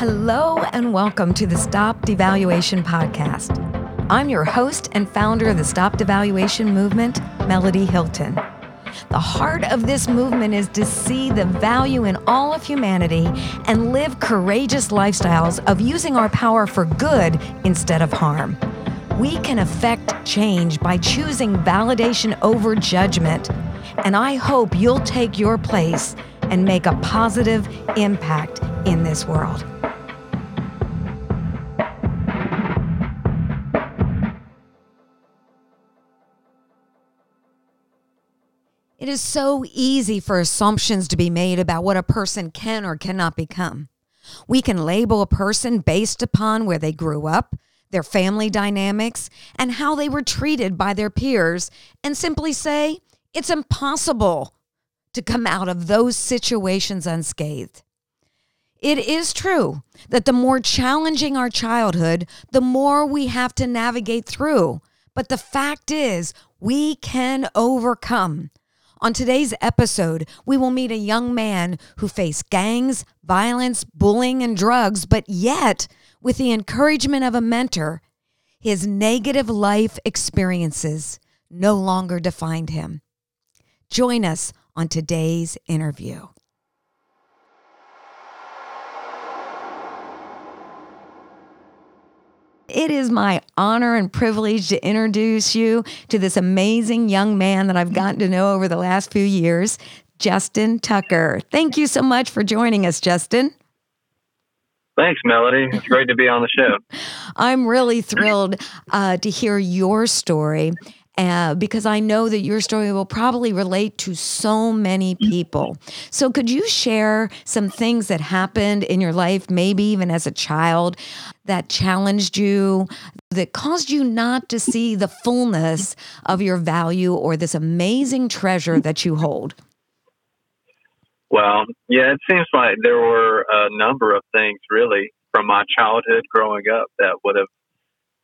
Hello, and welcome to the Stop Devaluation Podcast. I'm your host and founder of the Stop Devaluation Movement, Melody Hilton. The heart of this movement is to see the value in all of humanity and live courageous lifestyles of using our power for good instead of harm. We can affect change by choosing validation over judgment, and I hope you'll take your place and make a positive impact in this world. It is so easy for assumptions to be made about what a person can or cannot become. We can label a person based upon where they grew up, their family dynamics, and how they were treated by their peers, and simply say it's impossible to come out of those situations unscathed. It is true that the more challenging our childhood, the more we have to navigate through. But the fact is, we can overcome. On today's episode, we will meet a young man who faced gangs, violence, bullying, and drugs, but yet, with the encouragement of a mentor, his negative life experiences no longer defined him. Join us on today's interview. It is my honor and privilege to introduce you to this amazing young man that I've gotten to know over the last few years, Justin Tucker. Thank you so much for joining us, Justin. Thanks, Melody. It's great to be on the show. I'm really thrilled uh, to hear your story uh, because I know that your story will probably relate to so many people. So, could you share some things that happened in your life, maybe even as a child, that challenged you, that caused you not to see the fullness of your value or this amazing treasure that you hold? Well, yeah, it seems like there were a number of things really from my childhood growing up that would have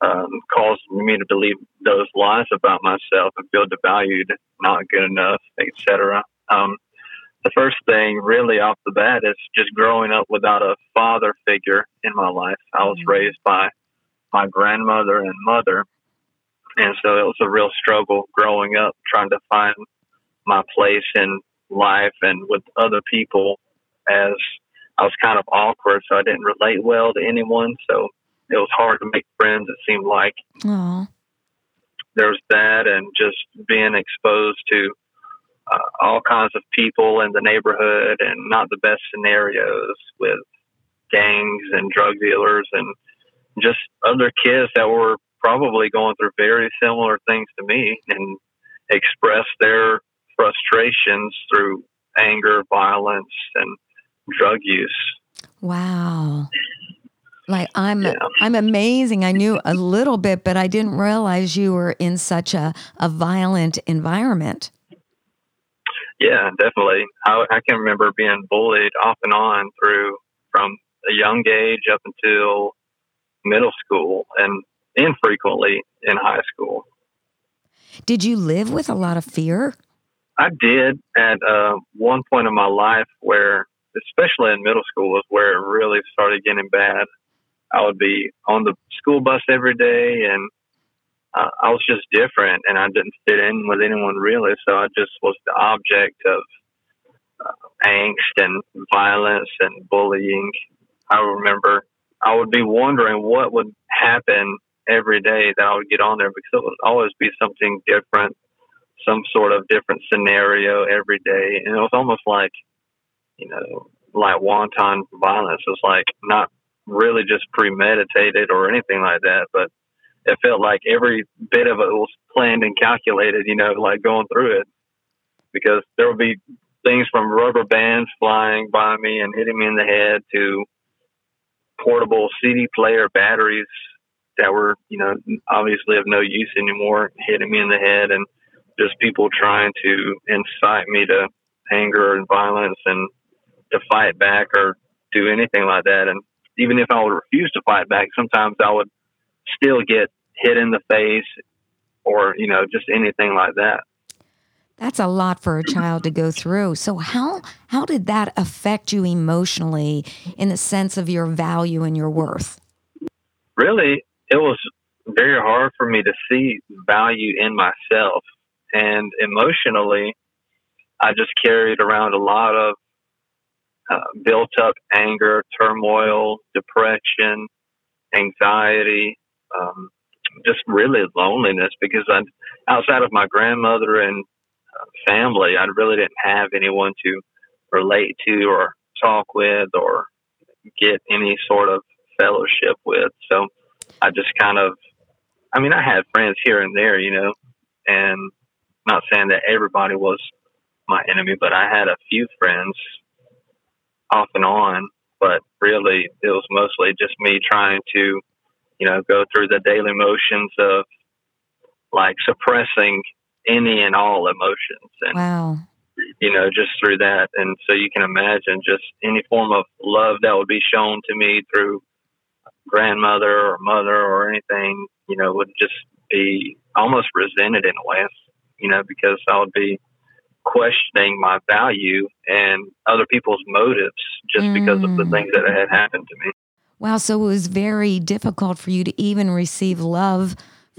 um, caused me to believe those lies about myself and feel devalued, not good enough, etc. Um, the first thing, really off the bat, is just growing up without a father figure in my life. I was mm-hmm. raised by my grandmother and mother, and so it was a real struggle growing up, trying to find my place in life and with other people. As I was kind of awkward, so I didn't relate well to anyone. So it was hard to make friends. It seemed like Aww. There was that, and just being exposed to uh, all kinds of people in the neighborhood, and not the best scenarios with gangs and drug dealers, and just other kids that were probably going through very similar things to me, and express their frustrations through anger, violence, and drug use. Wow. Like I'm yeah. I'm amazing. I knew a little bit, but I didn't realize you were in such a, a violent environment. Yeah, definitely. I, I can remember being bullied off and on through from a young age up until middle school and infrequently in high school. Did you live with a lot of fear? I did at uh, one point in my life where, especially in middle school, was where it really started getting bad. I would be on the school bus every day, and uh, I was just different, and I didn't fit in with anyone really. So I just was the object of uh, angst and violence and bullying. I remember I would be wondering what would happen every day that I would get on there because it would always be something different, some sort of different scenario every day, and it was almost like, you know, like wanton violence. It was like not really just premeditated or anything like that, but it felt like every bit of it was planned and calculated, you know, like going through it. Because there would be things from rubber bands flying by me and hitting me in the head to portable CD player batteries that were, you know, obviously of no use anymore, hitting me in the head, and just people trying to incite me to anger and violence and to fight back or do anything like that. And even if I would refuse to fight back, sometimes I would still get hit in the face or, you know, just anything like that. That's a lot for a child to go through. So how how did that affect you emotionally in the sense of your value and your worth? Really, it was very hard for me to see value in myself and emotionally I just carried around a lot of uh, built up anger, turmoil, depression, anxiety, um, just really loneliness because I, outside of my grandmother and uh, family, I really didn't have anyone to relate to or talk with or get any sort of fellowship with. So I just kind of, I mean, I had friends here and there, you know, and not saying that everybody was my enemy, but I had a few friends off and on, but really it was mostly just me trying to, you know, go through the daily motions of like suppressing any and all emotions and wow. you know, just through that. And so you can imagine just any form of love that would be shown to me through grandmother or mother or anything, you know, would just be almost resented in a way, you know, because I would be questioning my value and other people's motives just mm. because of the mm. things that had happened to me. Wow, so it was very difficult for you to even receive love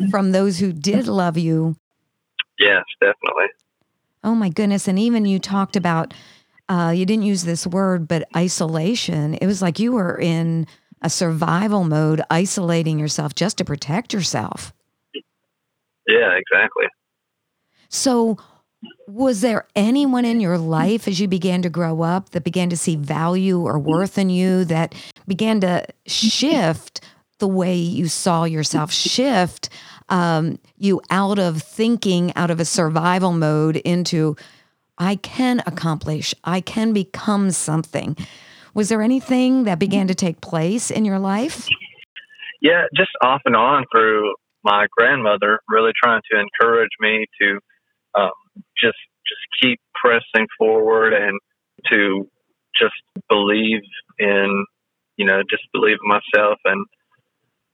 from those who did love you. Yes, definitely. Oh my goodness. And even you talked about, uh, you didn't use this word, but isolation. It was like you were in a survival mode, isolating yourself just to protect yourself. Yeah, exactly. So, was there anyone in your life as you began to grow up that began to see value or worth in you that began to shift the way you saw yourself shift um, you out of thinking out of a survival mode into i can accomplish i can become something. Was there anything that began to take place in your life? Yeah just off and on through my grandmother really trying to encourage me to um, just just keep pressing forward and to just believe in you know just believe in myself. And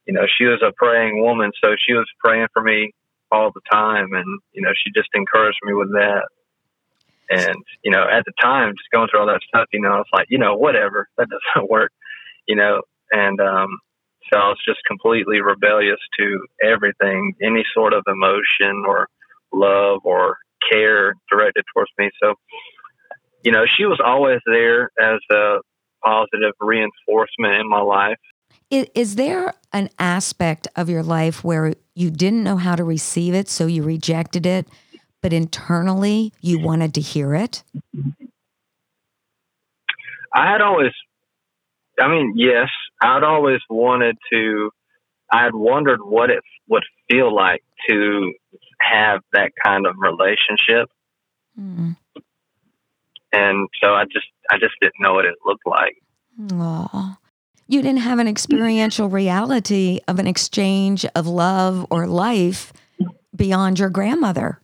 you know she was a praying woman so she was praying for me all the time. And you know she just encouraged me with that. And you know at the time just going through all that stuff you know I was like you know whatever that doesn't work you know. And um so I was just completely rebellious to everything any sort of emotion or love or care directed towards me. So, you know, she was always there as a positive reinforcement in my life. Is, is there an aspect of your life where you didn't know how to receive it, so you rejected it, but internally you wanted to hear it? I had always, I mean, yes, I'd always wanted to, I had wondered what it would feel like to have that kind of relationship. Mm. And so I just I just didn't know what it looked like. Aww. You didn't have an experiential reality of an exchange of love or life beyond your grandmother.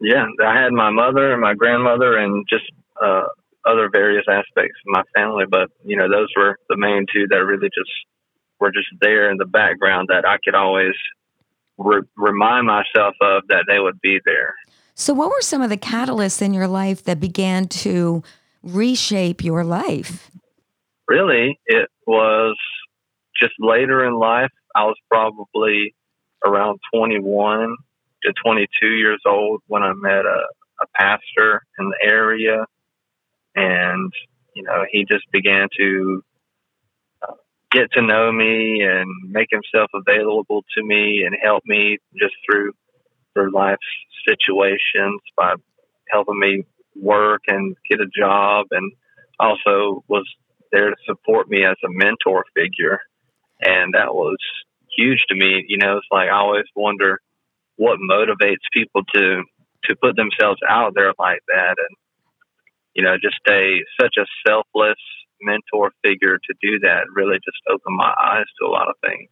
Yeah, I had my mother and my grandmother and just uh, other various aspects of my family, but you know those were the main two that really just were just there in the background that I could always re- remind myself of that they would be there. So, what were some of the catalysts in your life that began to reshape your life? Really, it was just later in life. I was probably around 21 to 22 years old when I met a, a pastor in the area. And, you know, he just began to get to know me and make himself available to me and help me just through through life's situations by helping me work and get a job and also was there to support me as a mentor figure. And that was huge to me. You know it's like i always wonder what motivates people to to put themselves out there like that. And you know just a such a selfless mentor figure to do that really just opened my eyes to a lot of things.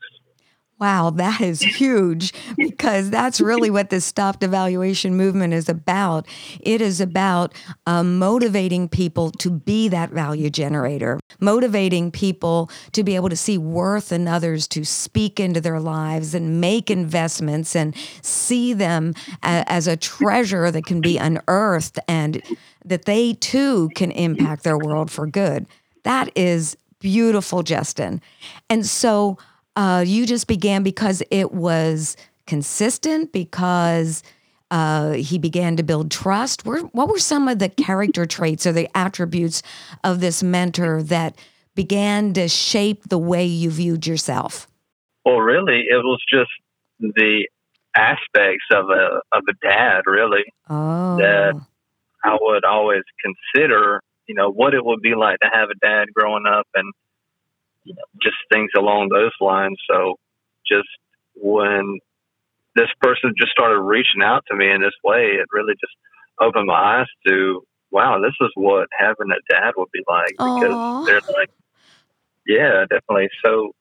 Wow, that is huge because that's really what the Stop Devaluation movement is about. It is about uh, motivating people to be that value generator, motivating people to be able to see worth in others, to speak into their lives and make investments and see them a- as a treasure that can be unearthed and that they too can impact their world for good. That is beautiful, Justin. And so, uh, you just began because it was consistent, because uh, he began to build trust. what were some of the character traits or the attributes of this mentor that began to shape the way you viewed yourself? Well, really, it was just the aspects of a of a dad, really, oh. that I would always consider. You know what it would be like to have a dad growing up, and you know, just things along those lines. So just when this person just started reaching out to me in this way, it really just opened my eyes to, wow, this is what having a dad would be like because Aww. they're like, yeah, definitely so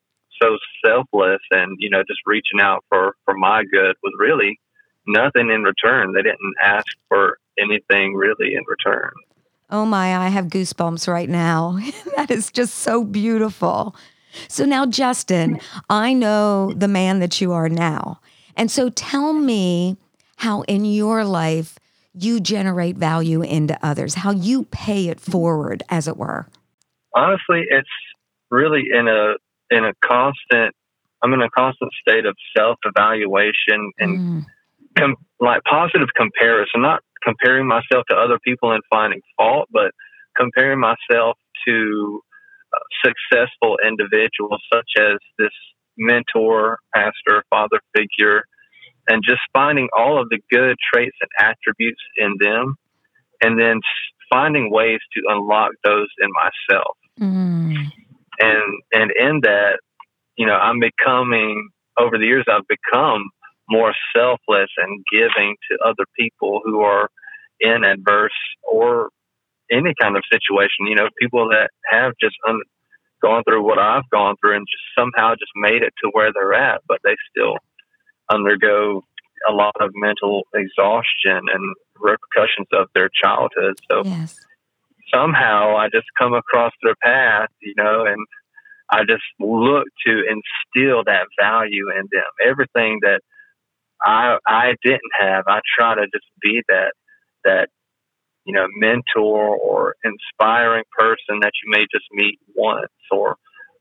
so selfless and you know just reaching out for for my good was really nothing in return. They didn't ask for anything really in return. Oh my, I have goosebumps right now. that is just so beautiful. So now, Justin, I know the man that you are now. And so tell me how in your life you generate value into others, how you pay it forward, as it were. Honestly, it's really in a in a constant I'm in a constant state of self evaluation and mm. com- like positive comparison, not comparing myself to other people and finding fault, but comparing myself to uh, successful individuals such as this mentor, pastor, father figure, and just finding all of the good traits and attributes in them, and then finding ways to unlock those in myself. Mm. And and in that, you know, I'm becoming over the years I've become more selfless and giving to other people who are in adverse or any kind of situation. You know, people that have just un- gone through what I've gone through and just somehow just made it to where they're at, but they still undergo a lot of mental exhaustion and repercussions of their childhood. So yes. somehow I just come across their path, you know, and I just look to instill that value in them. Everything that I I didn't have. I try to just be that that you know mentor or inspiring person that you may just meet once or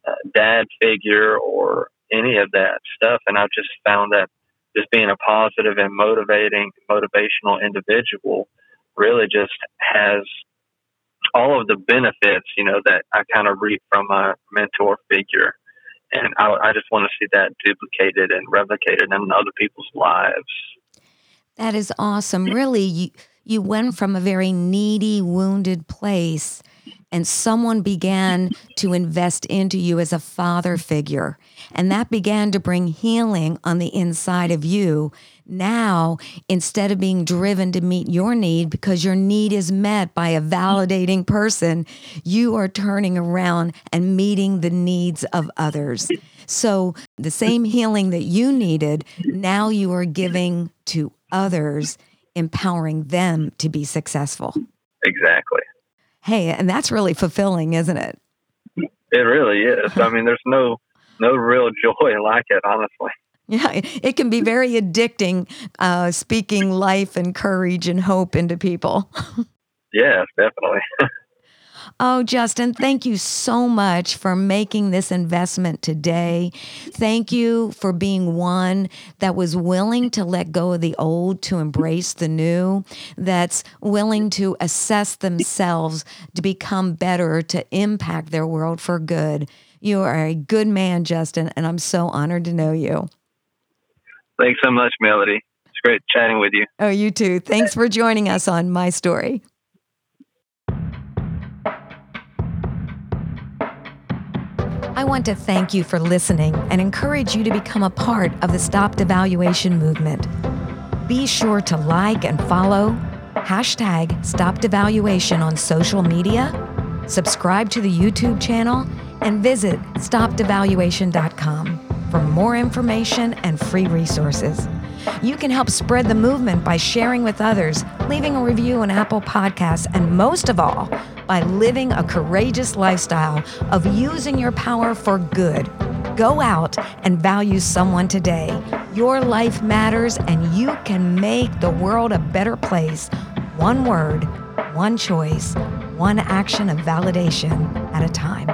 uh, dad figure or any of that stuff. And I've just found that just being a positive and motivating, motivational individual really just has all of the benefits, you know, that I kind of reap from my mentor figure and I, I just want to see that duplicated and replicated in other people's lives. That is awesome. Really, you you went from a very needy, wounded place and someone began to invest into you as a father figure. And that began to bring healing on the inside of you. Now, instead of being driven to meet your need because your need is met by a validating person, you are turning around and meeting the needs of others. So, the same healing that you needed, now you are giving to others, empowering them to be successful. Exactly. Hey, and that's really fulfilling, isn't it? It really is. I mean, there's no no real joy like it, honestly. Yeah, it can be very addicting, uh, speaking life and courage and hope into people. yes, definitely. Oh, Justin, thank you so much for making this investment today. Thank you for being one that was willing to let go of the old to embrace the new, that's willing to assess themselves to become better, to impact their world for good. You are a good man, Justin, and I'm so honored to know you. Thanks so much, Melody. It's great chatting with you. Oh, you too. Thanks for joining us on My Story. I want to thank you for listening and encourage you to become a part of the Stop Devaluation movement. Be sure to like and follow hashtag Stop Devaluation on social media, subscribe to the YouTube channel, and visit stopdevaluation.com for more information and free resources. You can help spread the movement by sharing with others, leaving a review on Apple Podcasts, and most of all, by living a courageous lifestyle of using your power for good. Go out and value someone today. Your life matters, and you can make the world a better place. One word, one choice, one action of validation at a time.